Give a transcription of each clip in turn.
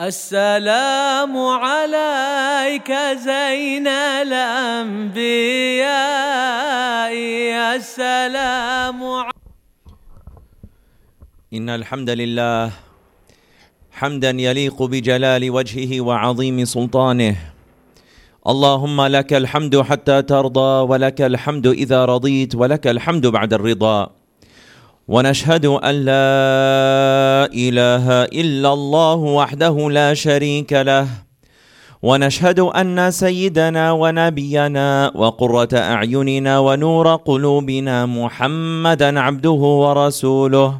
السلام عليك زين الأنبياء السلام ع- إن الحمد لله حمدا يليق بجلال وجهه وعظيم سلطانه. اللهم لك الحمد حتى ترضى ولك الحمد إذا رضيت ولك الحمد بعد الرضا. ونشهد أن لا إله إلا الله وحده لا شريك له. ونشهد أن سيدنا ونبينا وقرة أعيننا ونور قلوبنا محمدا عبده ورسوله.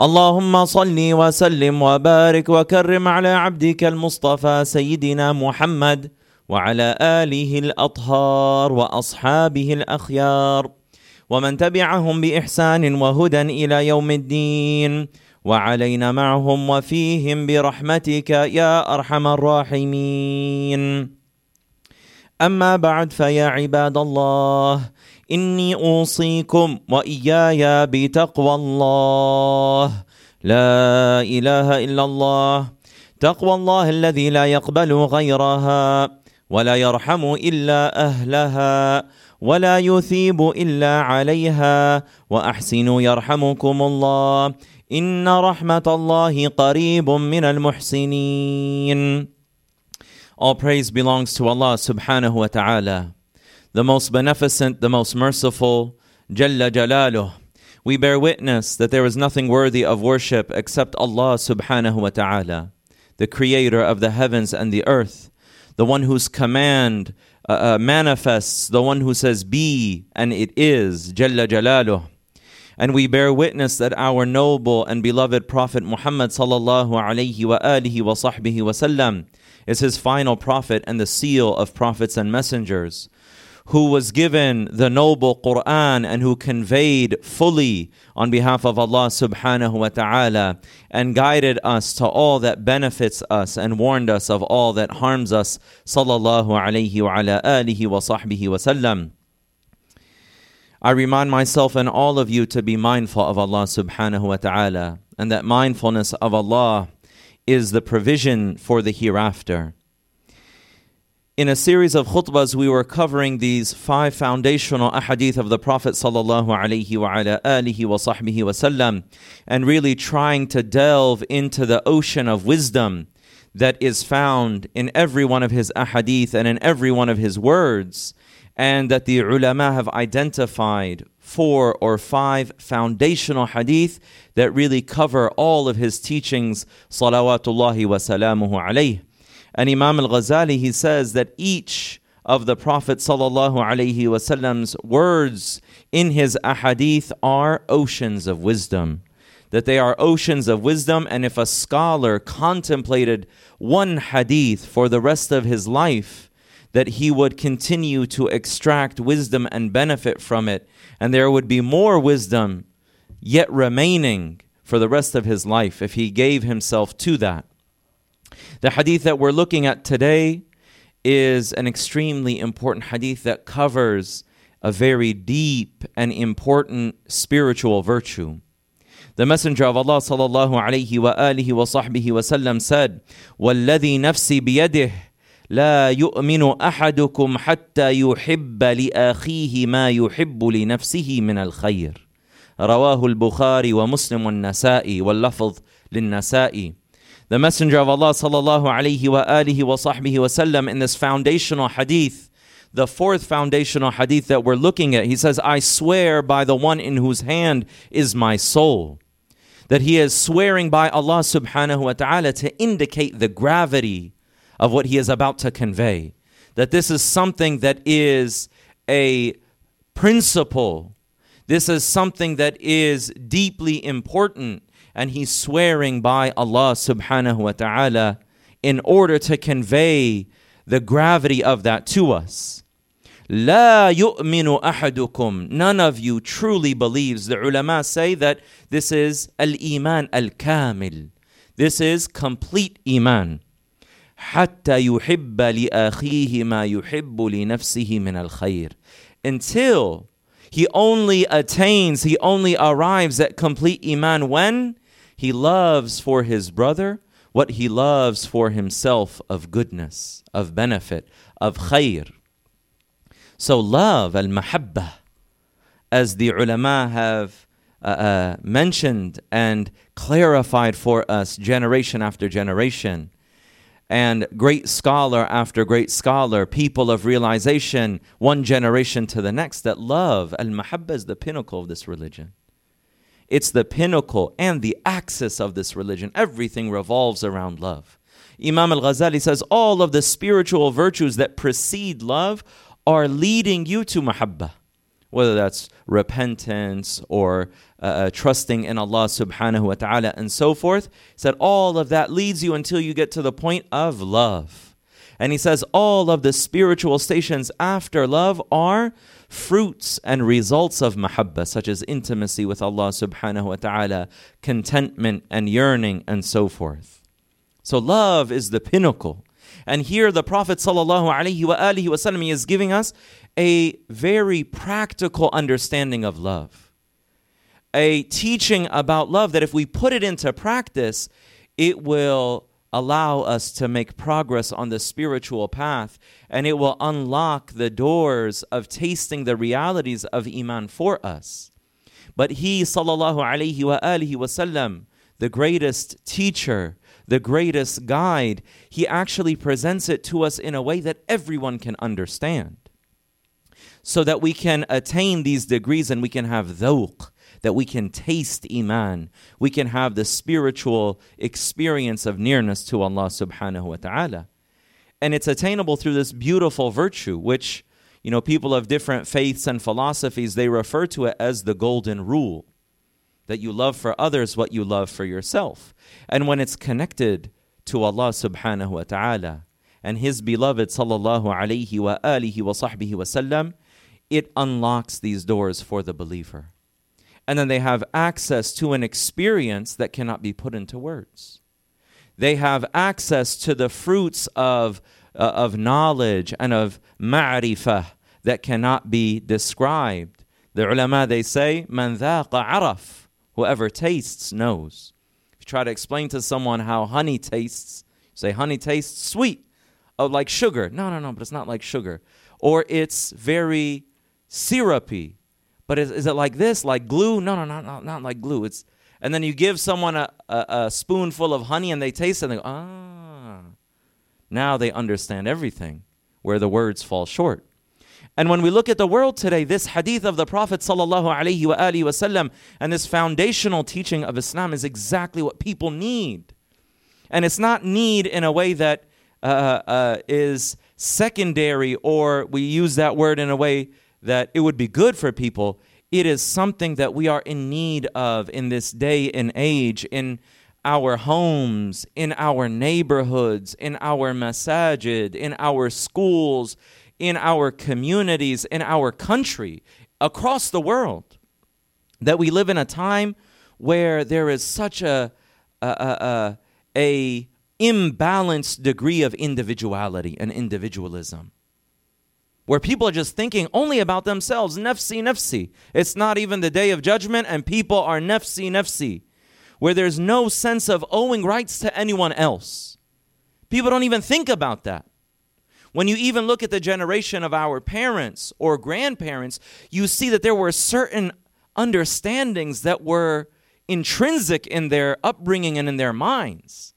اللهم صل وسلم وبارك وكرم على عبدك المصطفى سيدنا محمد وعلى آله الأطهار وأصحابه الأخيار. ومن تبعهم بإحسان وهدى إلى يوم الدين. وعلينا معهم وفيهم برحمتك يا أرحم الراحمين. أما بعد فيا عباد الله إني أوصيكم وإياي بتقوى الله. لا إله إلا الله. تقوى الله الذي لا يقبل غيرها ولا يرحم إلا أهلها. ولا يثيب إلا عليها وأحسنوا يرحمكم الله إن رحمة الله قريب من المحسنين All praise belongs to Allah subhanahu wa ta'ala, the most beneficent, the most merciful, Jalla Jalaluh. We bear witness that there is nothing worthy of worship except Allah subhanahu wa ta'ala, the creator of the heavens and the earth, the one whose command uh, uh, manifests, the one who says be and it is, Jalla Jalaluh. And we bear witness that our noble and beloved Prophet Muhammad sallallahu alayhi wa alihi wa sahbihi wa sallam is his final prophet and the seal of prophets and messengers, who was given the noble Quran and who conveyed fully on behalf of Allah subhanahu wa ta'ala and guided us to all that benefits us and warned us of all that harms us, sallallahu alayhi wa ala alihi wa sahbihi wa sallam. I remind myself and all of you to be mindful of Allah subhanahu wa ta'ala, and that mindfulness of Allah is the provision for the hereafter. In a series of khutbahs, we were covering these five foundational ahadith of the Prophet sallallahu alaihi wa ala alihi wa sahbihi wa and really trying to delve into the ocean of wisdom that is found in every one of his ahadith and in every one of his words, and that the ulama have identified four or five foundational hadith that really cover all of his teachings, salawatullahi wa salamuhu alayh. And Imam al Ghazali, he says that each of the Prophet wasallam's words in his ahadith are oceans of wisdom. That they are oceans of wisdom, and if a scholar contemplated one hadith for the rest of his life, that he would continue to extract wisdom and benefit from it, and there would be more wisdom yet remaining for the rest of his life if he gave himself to that. The hadith that we're looking at today is an extremely important hadith that covers a very deep and important spiritual virtue. The Messenger of Allah sallallahu alayhi wa alihi wa sahbihi wa sallam said, وَالَّذِي نَفْسي بِيَدِهِ لا يؤمن احدكم حتى يحب لاخيه ما يحب لنفسه من الخير رواه البخاري ومسلم والنسائي واللفظ للنسائي the Messenger of Allah sallallahu alayhi wa alihi wa sahbihi wa sallam in this foundational hadith, the fourth foundational hadith that we're looking at, he says, I swear by the one in whose hand is my soul. That he is swearing by Allah subhanahu wa ta'ala to indicate the gravity of what he is about to convey. That this is something that is a principle. This is something that is deeply important And he's swearing by Allah subhanahu wa ta'ala in order to convey the gravity of that to us. La yu'minu ahadukum. None of you truly believes. The ulama say that this is al-iman al-kamil. This is complete iman. حتى يحب لأخيه ما يحب لنفسه من الخير until he only attains, he only arrives at complete iman when He loves for his brother what he loves for himself of goodness, of benefit, of khair. So, love, al mahabbah, as the ulama have uh, uh, mentioned and clarified for us generation after generation, and great scholar after great scholar, people of realization, one generation to the next, that love, al mahabbah, is the pinnacle of this religion. It's the pinnacle and the axis of this religion. Everything revolves around love. Imam al Ghazali says all of the spiritual virtues that precede love are leading you to mahabbah, whether that's repentance or uh, uh, trusting in Allah subhanahu wa ta'ala and so forth. He said all of that leads you until you get to the point of love. And he says all of the spiritual stations after love are fruits and results of mahabbah, such as intimacy with Allah subhanahu wa ta'ala, contentment and yearning, and so forth. So love is the pinnacle. And here the Prophet sallallahu alaihi wasallam is giving us a very practical understanding of love. A teaching about love that if we put it into practice, it will allow us to make progress on the spiritual path and it will unlock the doors of tasting the realities of iman for us. But he sallallahu alaihi wa alihi wasallam the greatest teacher the greatest guide he actually presents it to us in a way that everyone can understand. So that we can attain these degrees and we can have dhawq that we can taste Iman. We can have the spiritual experience of nearness to Allah subhanahu wa ta'ala. And it's attainable through this beautiful virtue, which, you know, people of different faiths and philosophies, they refer to it as the golden rule that you love for others what you love for yourself. And when it's connected to Allah subhanahu wa ta'ala and His beloved sallallahu alayhi wa alihi wa sahbihi wa sallam, it unlocks these doors for the believer and then they have access to an experience that cannot be put into words. They have access to the fruits of, uh, of knowledge and of ma'rifah that cannot be described. The ulama, they say, man dhaqa araf, whoever tastes knows. If you try to explain to someone how honey tastes, say honey tastes sweet, oh, like sugar. No, no, no, but it's not like sugar. Or it's very syrupy but is, is it like this, like glue? No, no, no, not, not like glue. It's and then you give someone a, a, a spoonful of honey and they taste it and they go, ah. Now they understand everything where the words fall short. And when we look at the world today, this hadith of the Prophet and this foundational teaching of Islam is exactly what people need. And it's not need in a way that uh, uh, is secondary, or we use that word in a way that it would be good for people, it is something that we are in need of in this day and age, in our homes, in our neighborhoods, in our masajid, in our schools, in our communities, in our country, across the world. That we live in a time where there is such a, a, a, a imbalanced degree of individuality and individualism where people are just thinking only about themselves. Nafsi, nafsi. It's not even the day of judgment, and people are nafsi, nafsi, where there's no sense of owing rights to anyone else. People don't even think about that. When you even look at the generation of our parents or grandparents, you see that there were certain understandings that were intrinsic in their upbringing and in their minds.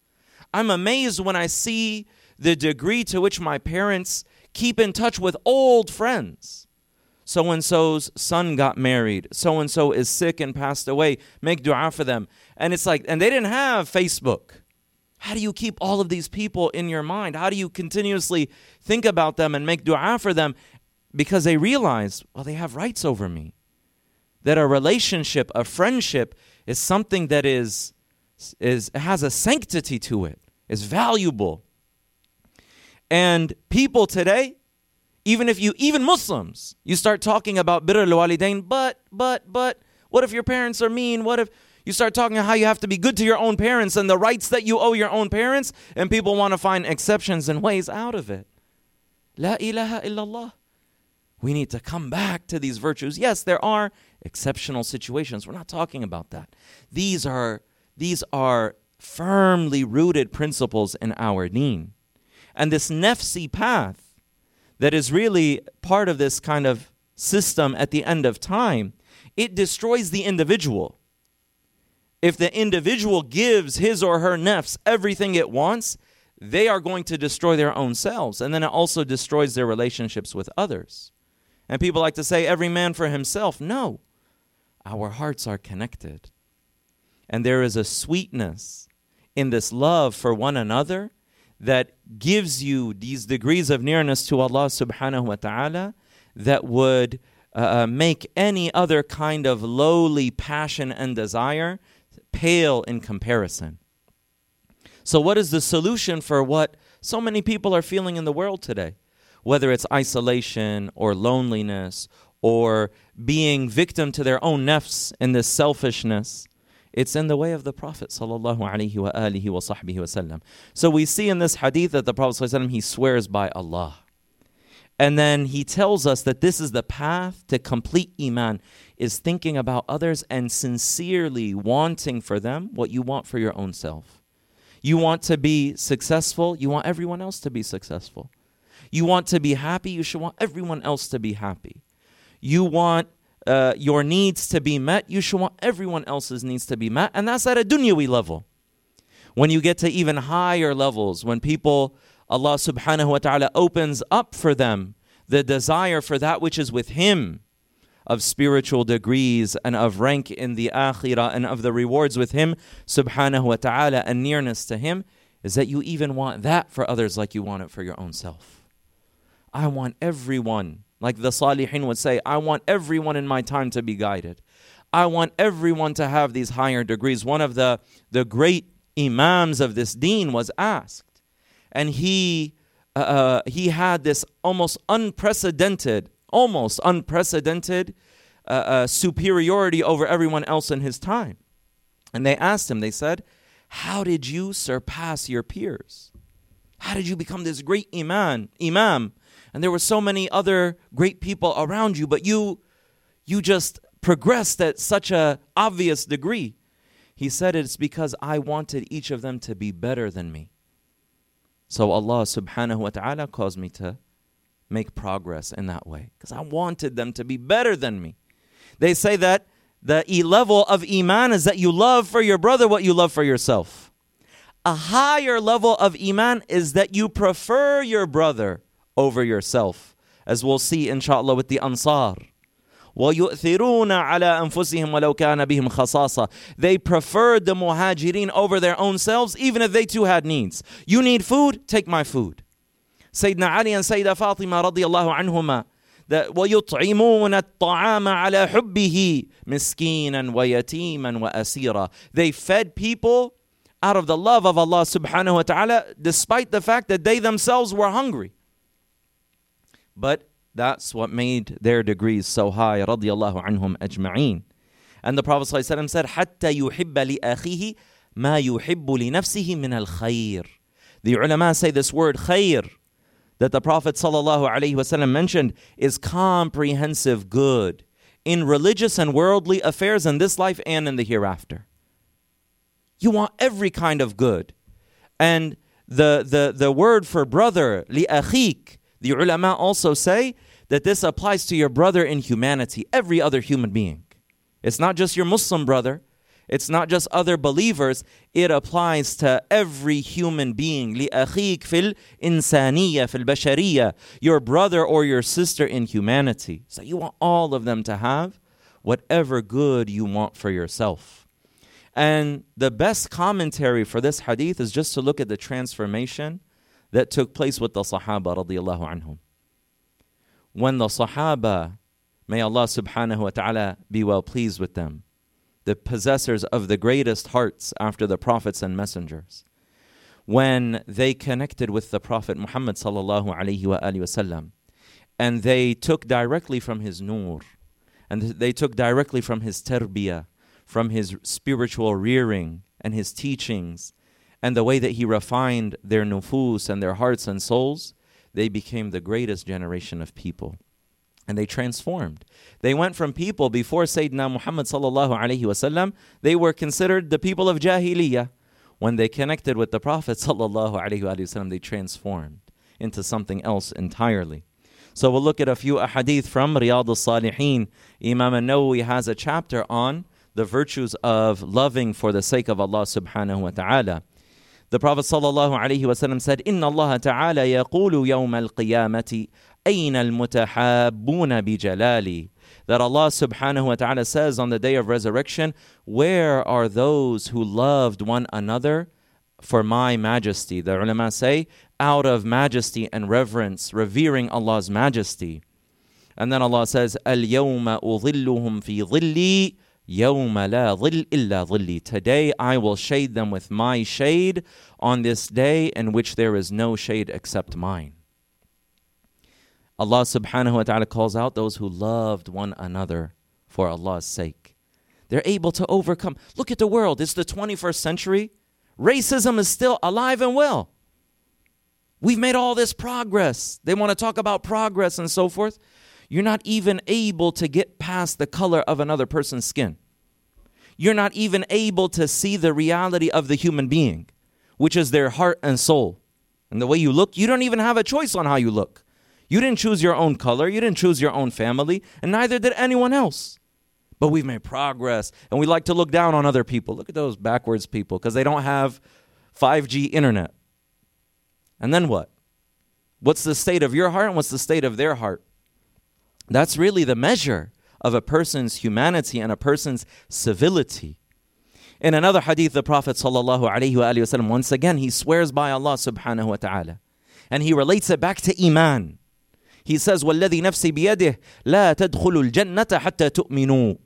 I'm amazed when I see the degree to which my parents keep in touch with old friends. So and so's son got married. So and so is sick and passed away. Make dua for them. And it's like, and they didn't have Facebook. How do you keep all of these people in your mind? How do you continuously think about them and make dua for them? Because they realize, well, they have rights over me. That a relationship, a friendship, is something that is, is has a sanctity to it, is valuable. And people today, even if you, even Muslims, you start talking about birr al-walidain, but, but, but, what if your parents are mean? What if you start talking how you have to be good to your own parents and the rights that you owe your own parents? And people want to find exceptions and ways out of it. La ilaha illallah. We need to come back to these virtues. Yes, there are exceptional situations. We're not talking about that. These are these are firmly rooted principles in our deen. And this nafsi path that is really part of this kind of system at the end of time, it destroys the individual. If the individual gives his or her nafs everything it wants, they are going to destroy their own selves. And then it also destroys their relationships with others. And people like to say, every man for himself. No, our hearts are connected. And there is a sweetness in this love for one another that gives you these degrees of nearness to Allah subhanahu wa ta'ala that would uh, uh, make any other kind of lowly passion and desire pale in comparison. So, what is the solution for what so many people are feeling in the world today? Whether it's isolation or loneliness or being victim to their own nafs in this selfishness. It's in the way of the Prophet sallallahu alaihi wasallam. So we see in this hadith that the Prophet sallallahu he swears by Allah. And then he tells us that this is the path to complete iman is thinking about others and sincerely wanting for them what you want for your own self. You want to be successful, you want everyone else to be successful. You want to be happy, you should want everyone else to be happy. You want uh, your needs to be met, you should want everyone else's needs to be met. And that's at a dunyawi level. When you get to even higher levels, when people, Allah subhanahu wa ta'ala opens up for them the desire for that which is with Him of spiritual degrees and of rank in the akhirah and of the rewards with Him subhanahu wa ta'ala and nearness to Him, is that you even want that for others like you want it for your own self. I want everyone like the Salihin would say, I want everyone in my time to be guided. I want everyone to have these higher degrees. One of the, the great imams of this deen was asked, and he, uh, uh he had this almost unprecedented, almost unprecedented uh, uh, superiority over everyone else in his time. And they asked him, they said, How did you surpass your peers? How did you become this great imam, imam and there were so many other great people around you, but you you just progressed at such a obvious degree. He said it's because I wanted each of them to be better than me. So Allah subhanahu wa ta'ala caused me to make progress in that way because I wanted them to be better than me. They say that the e level of iman is that you love for your brother what you love for yourself. A higher level of iman is that you prefer your brother over yourself, as we'll see inshallah with the Ansar. وَيُؤْثِرُونَ عَلَىٰ أَنفُسِهِمْ وَلَوْ كَانَ بِهِمْ خَصَاصَةً They preferred the muhajirin over their own selves, even if they too had needs. You need food? Take my food. Sayyidina Ali and Sayyida Fatima radiallahu anhuma that وَيُطْعِمُونَ الطَّعَامَ عَلَى حُبِّهِ مِسْكِينًا وَيَتِيمًا وَأَسِيرًا They fed people out of the love of Allah subhanahu wa ta'ala despite the fact that they themselves were hungry. But that's what made their degrees so high, radiallahu anhum ajma'een. And the Prophet ﷺ said, حَتَّى يُحِبَّ لِأَخِيهِ مَا يُحِبُّ لِنَفْسِهِ مِنَ الْخَيْرِ The ulama say this word khair that the Prophet ﷺ mentioned is comprehensive good in religious and worldly affairs in this life and in the hereafter. You want every kind of good. And the, the, the word for brother, لِأَخِيك, the ulama also say that this applies to your brother in humanity, every other human being. It's not just your Muslim brother, it's not just other believers, it applies to every human being. لأخيك في الإنسانية في البشرية, your brother or your sister in humanity. So you want all of them to have whatever good you want for yourself. And the best commentary for this hadith is just to look at the transformation that took place with the Sahaba radiallahu anhum. When the Sahaba, may Allah subhanahu wa ta'ala be well pleased with them, the possessors of the greatest hearts after the prophets and messengers, when they connected with the Prophet Muhammad sallallahu alayhi wa wasallam, and they took directly from his nur, and they took directly from his tarbiyah, from his spiritual rearing and his teachings, and the way that he refined their nufus and their hearts and souls, they became the greatest generation of people. And they transformed. They went from people before Sayyidina Muhammad sallallahu alaihi wasallam, they were considered the people of Jahiliyyah. when they connected with the Prophet ﷺ, they transformed into something else entirely. So we'll look at a few ahadith from Riyadh al-Salihin. Imam an-Nawawi has a chapter on the virtues of loving for the sake of Allah subhanahu wa ta'ala. The Prophet ﷺ said, Inna Allah ta'ala yaqulu yawm al-qiyamati, ayna al-mutahabbuna bijalali. That Allah subhanahu wa ta'ala says on the day of resurrection, Where are those who loved one another for my majesty? The ulama say, out of majesty and reverence, revering Allah's majesty. And then Allah says, Al-yawma udhilluhum fi dhilli يوم لا ظل إلا ظلي. Today I will shade them with my shade on this day in which there is no shade except mine. Allah subhanahu wa ta'ala calls out those who loved one another for Allah's sake. They're able to overcome. Look at the world. It's the 21st century. Racism is still alive and well. We've made all this progress. They want to talk about progress and so forth. You're not even able to get past the color of another person's skin. You're not even able to see the reality of the human being, which is their heart and soul. And the way you look, you don't even have a choice on how you look. You didn't choose your own color, you didn't choose your own family, and neither did anyone else. But we've made progress, and we like to look down on other people. Look at those backwards people because they don't have 5G internet. And then what? What's the state of your heart and what's the state of their heart? That's really the measure of a person's humanity and a person's civility. In another hadith, the Prophet ﷺ, once again, he swears by Allah subhanahu wa ta'ala. And he relates it back to Iman. He says, وَالَّذِي نَفْسِي بِيَدِهِ لَا تَدْخُلُوا الْجَنَّةَ حَتَّى تُؤْمِنُوا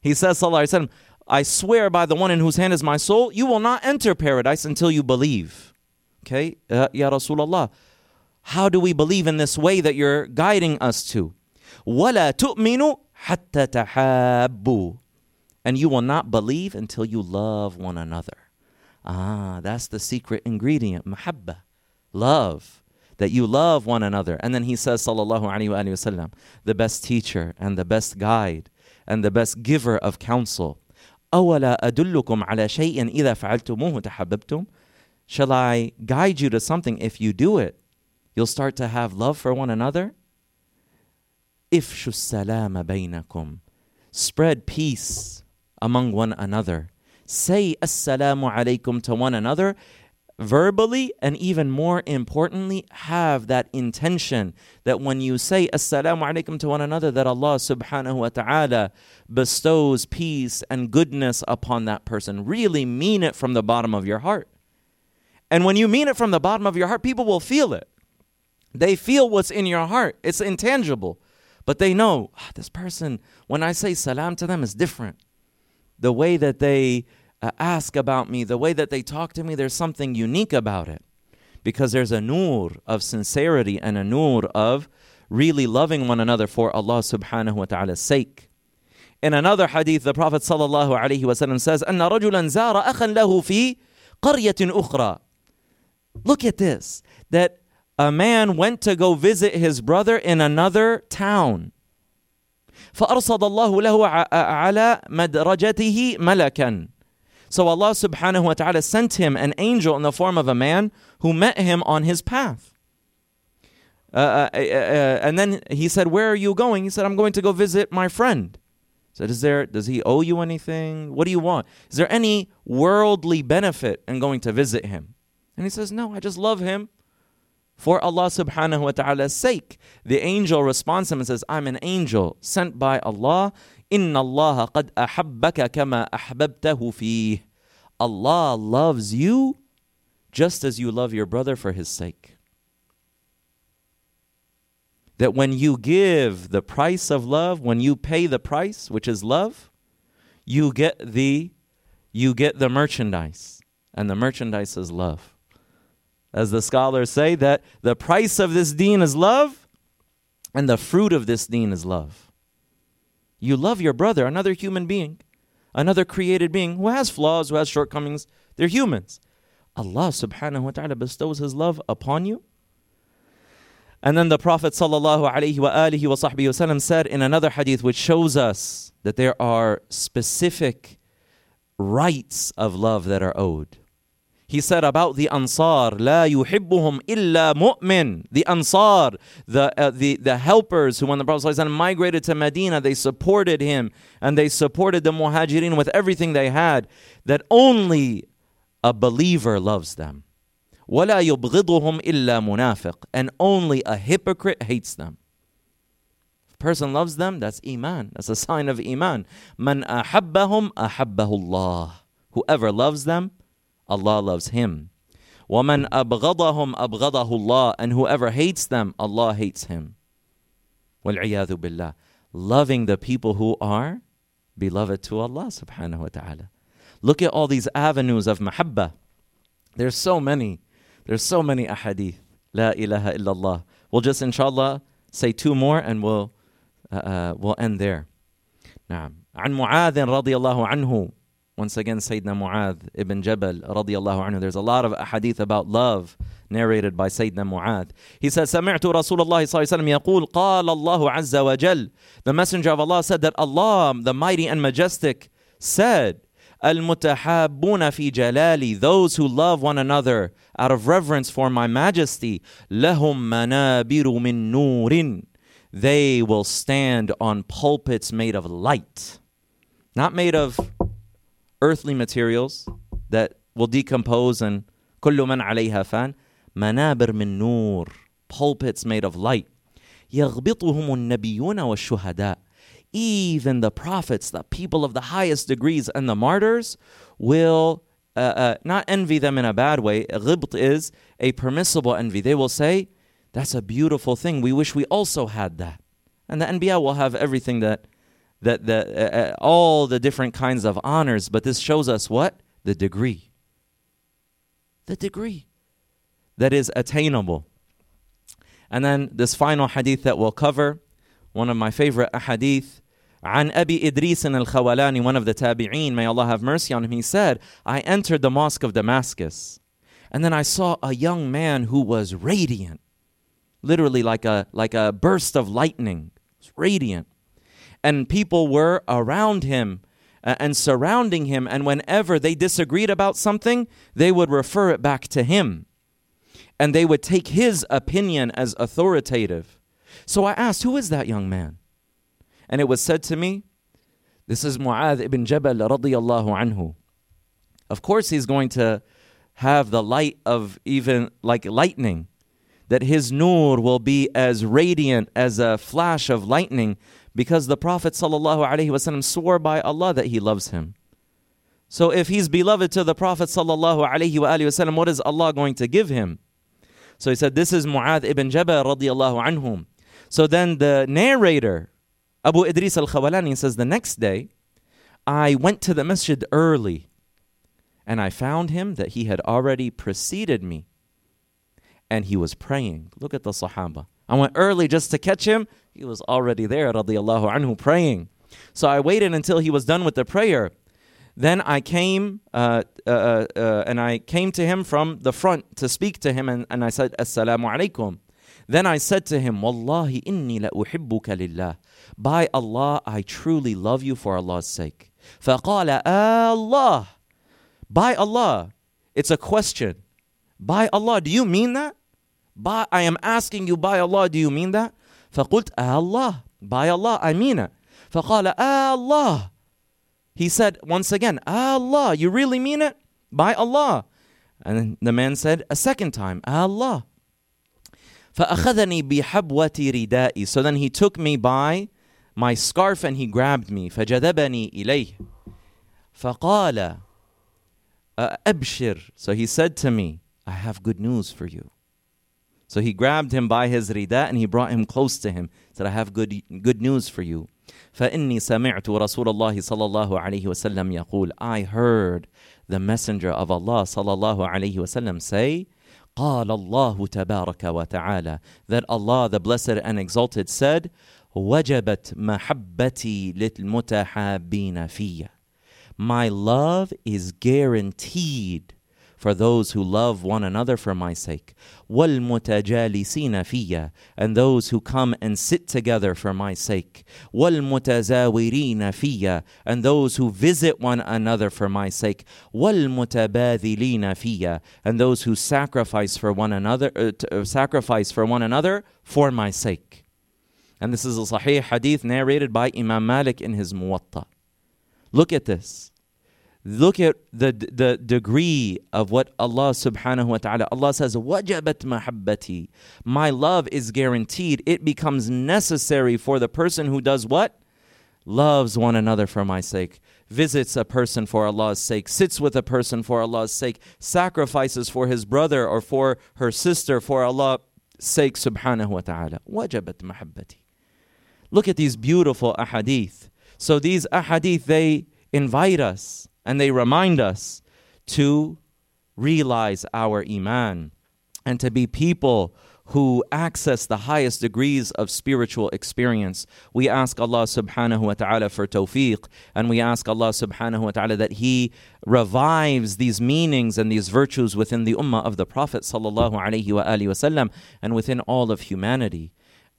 He says, وسلم, I swear by the one in whose hand is my soul, you will not enter paradise until you believe. Okay, uh, Ya Rasulullah, how do we believe in this way that you're guiding us to? وَلَا تُؤْمِنُوا حَتَّى تَحَابُّوا And you will not believe until you love one another. Ah, that's the secret ingredient, mahabba, love. That you love one another. And then he says, Sallallahu Alaihi Wasallam, the best teacher and the best guide and the best giver of counsel. أولا أدلكم على شيء إذا فعلتموه تحببتم Shall I guide you to something? If you do it, you'll start to have love for one another. Ifshu salama bainakum. Spread peace among one another. Say assalamu alaikum to one another verbally, and even more importantly, have that intention that when you say assalamu alaikum to one another, that Allah subhanahu wa ta'ala bestows peace and goodness upon that person. Really mean it from the bottom of your heart. And when you mean it from the bottom of your heart, people will feel it. They feel what's in your heart. It's intangible. But they know ah, this person, when I say salam to them, is different. The way that they uh, ask about me, the way that they talk to me, there's something unique about it. Because there's a nur of sincerity and a nur of really loving one another for Allah subhanahu wa ta'ala's sake. In another hadith, the Prophet sallallahu alaihi wasallam says, أن رجلا زار أخا له في قرية أخرى Look at this that a man went to go visit his brother in another town. فأرصد الله له على مدرجته ملكا. So Allah subhanahu wa ta'ala sent him an angel in the form of a man who met him on his path. Uh, uh, uh, uh and then he said, Where are you going? He said, I'm going to go visit my friend. said, Is there does he owe you anything? What do you want? Is there any worldly benefit in going to visit him? And he says, No, I just love him for Allah subhanahu wa ta'ala's sake. The angel responds him and says, I'm an angel sent by Allah. Inna Allah qad ahabbaka kama ahbabtahu fih. Allah loves you just as you love your brother for his sake. That when you give the price of love, when you pay the price, which is love, you get the you get the merchandise. And the merchandise is love as the scholars say, that the price of this deen is love, and the fruit of this deen is love. You love your brother, another human being, another created being who has flaws, who has shortcomings. They're humans. Allah subhanahu wa ta'ala bestows His love upon you. And then the Prophet sallallahu alaihi wasallam said in another hadith, which shows us that there are specific rights of love that are owed. He said about the Ansar, لا يحبهم إلا مؤمن. The Ansar, the, uh, the, the helpers who when the Prophet ﷺ migrated to Medina, they supported him and they supported the Muhajirin with everything they had, that only a believer loves them. ولا يبغضهم إلا منافق. And only a hypocrite hates them. If a person loves them, that's iman. That's a sign of iman. من أحبهم أحبه الله. Whoever loves them, Allah loves him. وَمَنْ أَبْغَضَهُمْ أَبْغَضَهُ اللَّهِ And whoever hates them, Allah hates him. وَالْعِيَاذُ بِاللَّهِ Loving the people who are beloved to Allah subhanahu wa ta'ala. Look at all these avenues of mahabbah. There's so many. There's so many ahadith. La ilaha illallah. We'll just inshallah say two more and we'll, uh, uh, we'll end there. نعم. عن معاذ رضي الله عنه once again, Sayyidina Mu'adh ibn Jabal radiallahu anhu. There's a lot of hadith about love narrated by Sayyidina Mu'adh. He says, سمعت رسول الله صلى الله عليه وسلم يقول قال الله عز وجل The Messenger of Allah said that Allah, the mighty and majestic, said, المتحابون في جلالي Those who love one another out of reverence for my majesty لهم منابر من نور They will stand on pulpits made of light. Not made of earthly materials that will decompose and كل من عليها فان منابر من نور pulpits made of light يغبطهم النبيون والشهداء even the prophets the people of the highest degrees and the martyrs will uh, uh, not envy them in a bad way غبط is a permissible envy they will say that's a beautiful thing we wish we also had that and the anbiya will have everything that that the, uh, uh, all the different kinds of honors, but this shows us what? The degree. The degree that is attainable. And then this final hadith that we'll cover, one of my favorite hadith, عن أبي إدريس الخولاني, one of the tabi'een, may Allah have mercy on him, he said, I entered the mosque of Damascus, and then I saw a young man who was radiant, literally like a, like a burst of lightning, radiant and people were around him uh, and surrounding him. And whenever they disagreed about something, they would refer it back to him. And they would take his opinion as authoritative. So I asked, Who is that young man? And it was said to me, This is Mu'adh ibn Jabal radiyallahu anhu. Of course, he's going to have the light of even like lightning, that his nur will be as radiant as a flash of lightning because the Prophet ﷺ swore by Allah that he loves him. So if he's beloved to the Prophet ﷺ, what is Allah going to give him? So he said, This is Mu'adh ibn Jabal radiallahu. So then the narrator, Abu Idris al Khawalani, says, The next day, I went to the masjid early and I found him that he had already preceded me and he was praying. Look at the Sahaba. I went early just to catch him. He was already there, radiallahu anhu, praying. So I waited until he was done with the prayer. Then I came uh, uh, uh, uh, and I came to him from the front to speak to him, and, and I said, Assalamu alaikum. Then I said to him, Wallahi inni la uhibbuka lillah. By Allah, I truly love you for Allah's sake. فقال Allah. By Allah. It's a question. By Allah, do you mean that? By I am asking you by Allah, do you mean that? فقلت آه الله by Allah I mean it فقال آه الله he said once again آه Allah you really mean it by Allah and the man said a second time آه Allah فأخذني بحبوة ردائي so then he took me by my scarf and he grabbed me فجذبني إليه فقال أبشر so he said to me I have good news for you so he grabbed him by his rida and he brought him close to him. Said, I have good, good news for you. فإني سمعت رسول الله صلى الله عليه وسلم يقول I heard the messenger of Allah صلى الله عليه وسلم say قال الله تبارك وتعالى that Allah the blessed and exalted said وجبت محبتي للمتحابين فيا My love is guaranteed for those who love one another for my sake. وَالْمُتَجَالِسِينَ فِيَّ And those who come and sit together for my sake. وَالْمُتَزَاوِرِينَ فِيَّ And those who visit one another for my sake. وَالْمُتَبَاذِلِينَ فِيَّ And those who sacrifice for one another, uh, t- uh, sacrifice for one another for my sake. And this is a Sahih hadith narrated by Imam Malik in his Muwatta. Look at this. Look at the, the degree of what Allah subhanahu wa ta'ala, Allah says, wajabat mahabbati. My love is guaranteed. It becomes necessary for the person who does what? Loves one another for my sake visits a person for Allah's sake, sits with a person for Allah's sake, sacrifices for his brother or for her sister for Allah's sake, subhanahu wa ta'ala. Wajabat mahabbati. Look at these beautiful ahadith. So these ahadith, they invite us and they remind us to realize our iman and to be people who access the highest degrees of spiritual experience. We ask Allah subhanahu wa ta'ala for tawfiq, and we ask Allah subhanahu wa ta'ala that He revives these meanings and these virtues within the ummah of the Prophet sallallahu alayhi wa and within all of humanity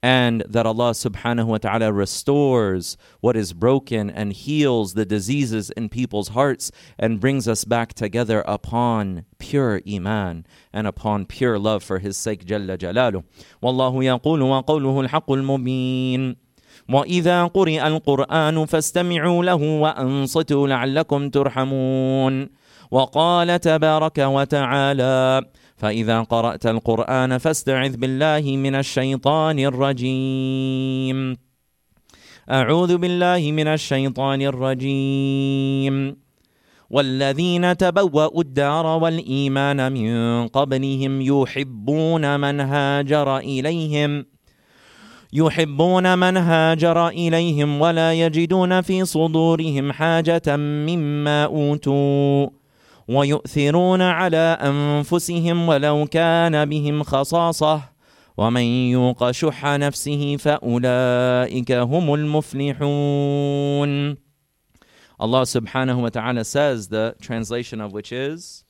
and that Allah subhanahu wa ta'ala restores what is broken and heals the diseases in people's hearts and brings us back together upon pure iman and upon pure love for his sake jalla jalalu wallahu yaqulu wa qawluhu al mubin وإذا قرئ القرآن فاستمعوا له وأنصتوا لعلكم ترحمون وقال تبارك وتعالى فإذا قرأت القرآن فاستعذ بالله من الشيطان الرجيم. أعوذ بالله من الشيطان الرجيم. والذين تبوأوا الدار والإيمان من قبلهم يحبون من هاجر إليهم يحبون من هاجر إليهم ولا يجدون في صدورهم حاجة مما أوتوا. ويؤثرون على انفسهم ولو كان بهم خصاصه ومن يوق شح نفسه فاولئك هم المفلحون Allah subhanahu wa ta'ala says, the translation of which is,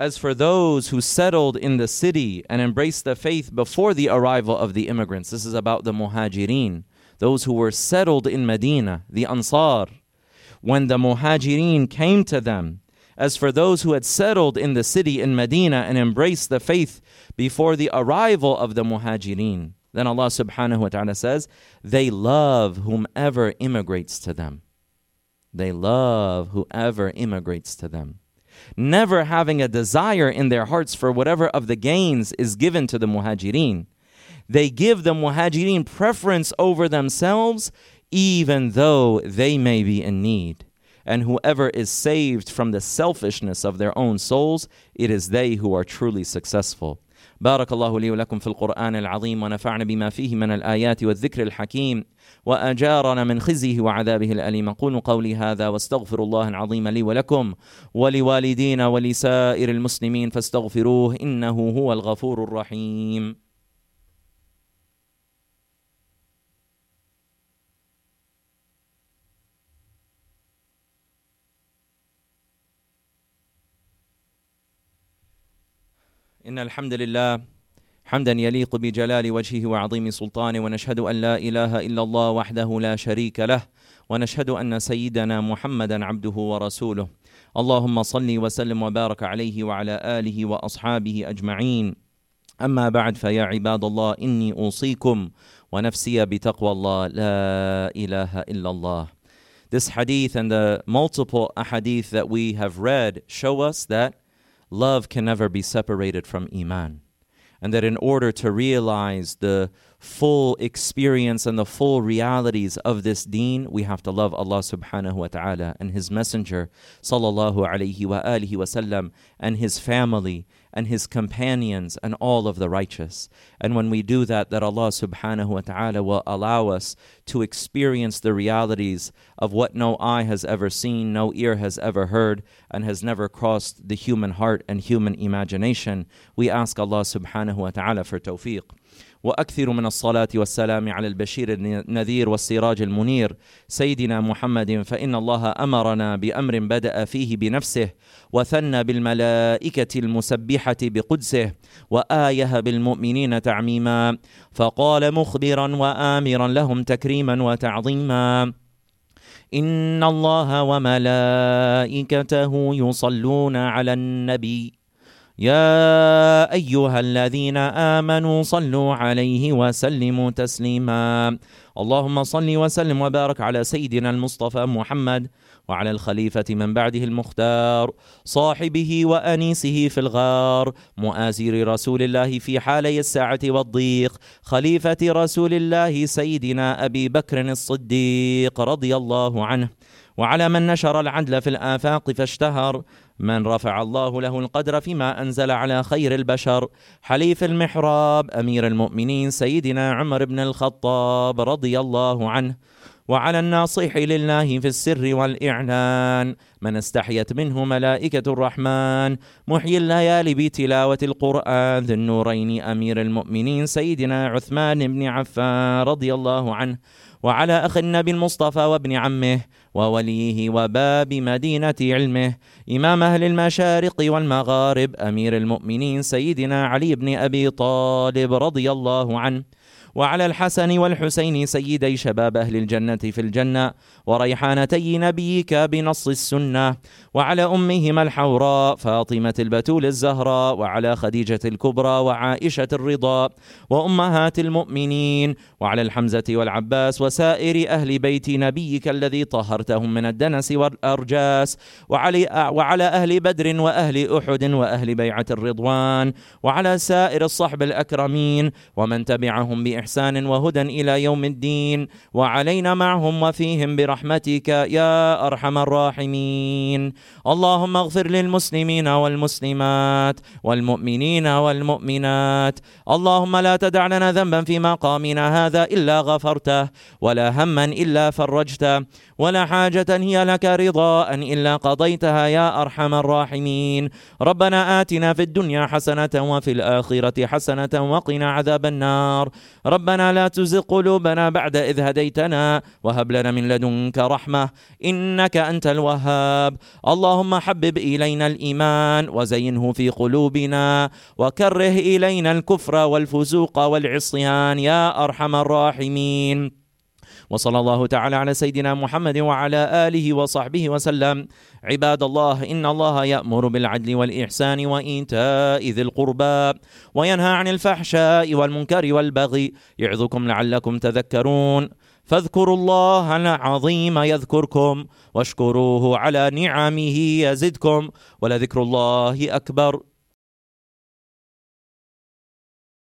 As for those who settled in the city and embraced the faith before the arrival of the immigrants, this is about the muhajirin, those who were settled in Medina, the Ansar, when the Muhajirin came to them. As for those who had settled in the city in Medina and embraced the faith before the arrival of the Muhajirin, then Allah subhanahu wa ta'ala says, they love whomever immigrates to them. They love whoever immigrates to them. Never having a desire in their hearts for whatever of the gains is given to the Muhajirin. They give the Muhajirin preference over themselves even though they may be in need. And whoever is saved from the selfishness of their own souls, it is they who are truly successful. بارك الله لي ولكم في القرآن العظيم ونفعنا بما فيه من الآيات والذكر الحكيم وأجارنا من خزيه وعذابه الأليم أقول قولي هذا واستغفر الله العظيم لي ولكم ولوالدينا ولسائر المسلمين فاستغفروه إنه هو الغفور الرحيم إن الحمد لله حمدا يليق بجلال وجهه وعظيم سلطانه ونشهد أن لا إله إلا الله وحده لا شريك له ونشهد أن سيدنا محمدا عبده ورسوله. اللهم صل وسلم وبارك عليه وعلى آله وأصحابه أجمعين. أما بعد فيا عباد الله إني أوصيكم ونفسي بتقوى الله. لا إله إلا الله. This hadith and the multiple ahadith that we have read show us that love can never be separated from Iman. And that in order to realize the full experience and the full realities of this deen, we have to love Allah subhanahu wa ta'ala and His Messenger sallallahu alayhi wa alihi wasallam and His family and his companions and all of the righteous. And when we do that, that Allah subhanahu wa ta'ala will allow us to experience the realities of what no eye has ever seen, no ear has ever heard, and has never crossed the human heart and human imagination. We ask Allah subhanahu wa ta'ala for tawfiq. واكثروا من الصلاة والسلام على البشير النذير والسراج المنير سيدنا محمد فإن الله أمرنا بأمر بدأ فيه بنفسه وثنى بالملائكة المسبحة بقدسه وآيه بالمؤمنين تعميما فقال مخبرا وامرا لهم تكريما وتعظيما. إن الله وملائكته يصلون على النبي. يا أيها الذين آمنوا صلوا عليه وسلموا تسليما. اللهم صل وسلم وبارك على سيدنا المصطفى محمد وعلى الخليفة من بعده المختار صاحبه وأنيسه في الغار مؤازر رسول الله في حالي الساعة والضيق خليفة رسول الله سيدنا أبي بكر الصديق رضي الله عنه وعلى من نشر العدل في الآفاق فاشتهر من رفع الله له القدر فيما أنزل على خير البشر. حليف المحراب أمير المؤمنين سيدنا عمر بن الخطاب رضي الله عنه. وعلى الناصح لله في السر والإعلان. من استحيت منه ملائكة الرحمن. محيي الليالي بتلاوة القرآن. ذي النورين أمير المؤمنين. سيدنا عثمان بن عفان رضي الله عنه. وعلى أخ النبي المصطفى وابن عمه. ووليه وباب مدينة علمه. إمام أهل المشارق والمغارب. أمير المؤمنين سيدنا علي بن أبي طالب رضي الله عنه. وعلى الحسن والحسين سيدي شباب أهل الجنة في الجنة وريحانتي نبيك بنص السنة وعلى أمهما الحوراء فاطمة البتول الزهراء وعلى خديجة الكبرى وعائشة الرضا وأمهات المؤمنين وعلى الحمزة والعباس وسائر أهل بيت نبيك الذي طهرتهم من الدنس والأرجاس وعلى, وعلى أهل بدر وأهل أحد وأهل بيعة الرضوان وعلى سائر الصحب الأكرمين ومن تبعهم بإحسان وهدى إلى يوم الدين وعلينا معهم وفيهم برحمتك يا أرحم الراحمين. اللهم اغفر للمسلمين والمسلمات والمؤمنين والمؤمنات. اللهم لا تدع لنا ذنبا في مقامنا هذا إلا غفرته ولا هما إلا فرجته ولا حاجة هي لك رضاء إلا قضيتها يا أرحم الراحمين. ربنا آتنا في الدنيا حسنة وفي الآخرة حسنة وقنا عذاب النار. ربنا لا تزغ قلوبنا بعد إذ هديتنا وهب لنا من لدنك رحمة إنك أنت الوهاب. اللهم حبب إلينا الإيمان وزينه في قلوبنا وكره إلينا الكفر والفسوق والعصيان يا أرحم الراحمين. وصلى الله تعالى على سيدنا محمد وعلى آله وصحبه وسلم. عباد الله إن الله يأمر بالعدل والإحسان وإيتاء ذي القربى وينهى عن الفحشاء والمنكر والبغي يعظكم لعلكم تذكرون. فاذكروا الله العظيم يذكركم واشكروه على نعمه يزدكم ولذكر الله أكبر.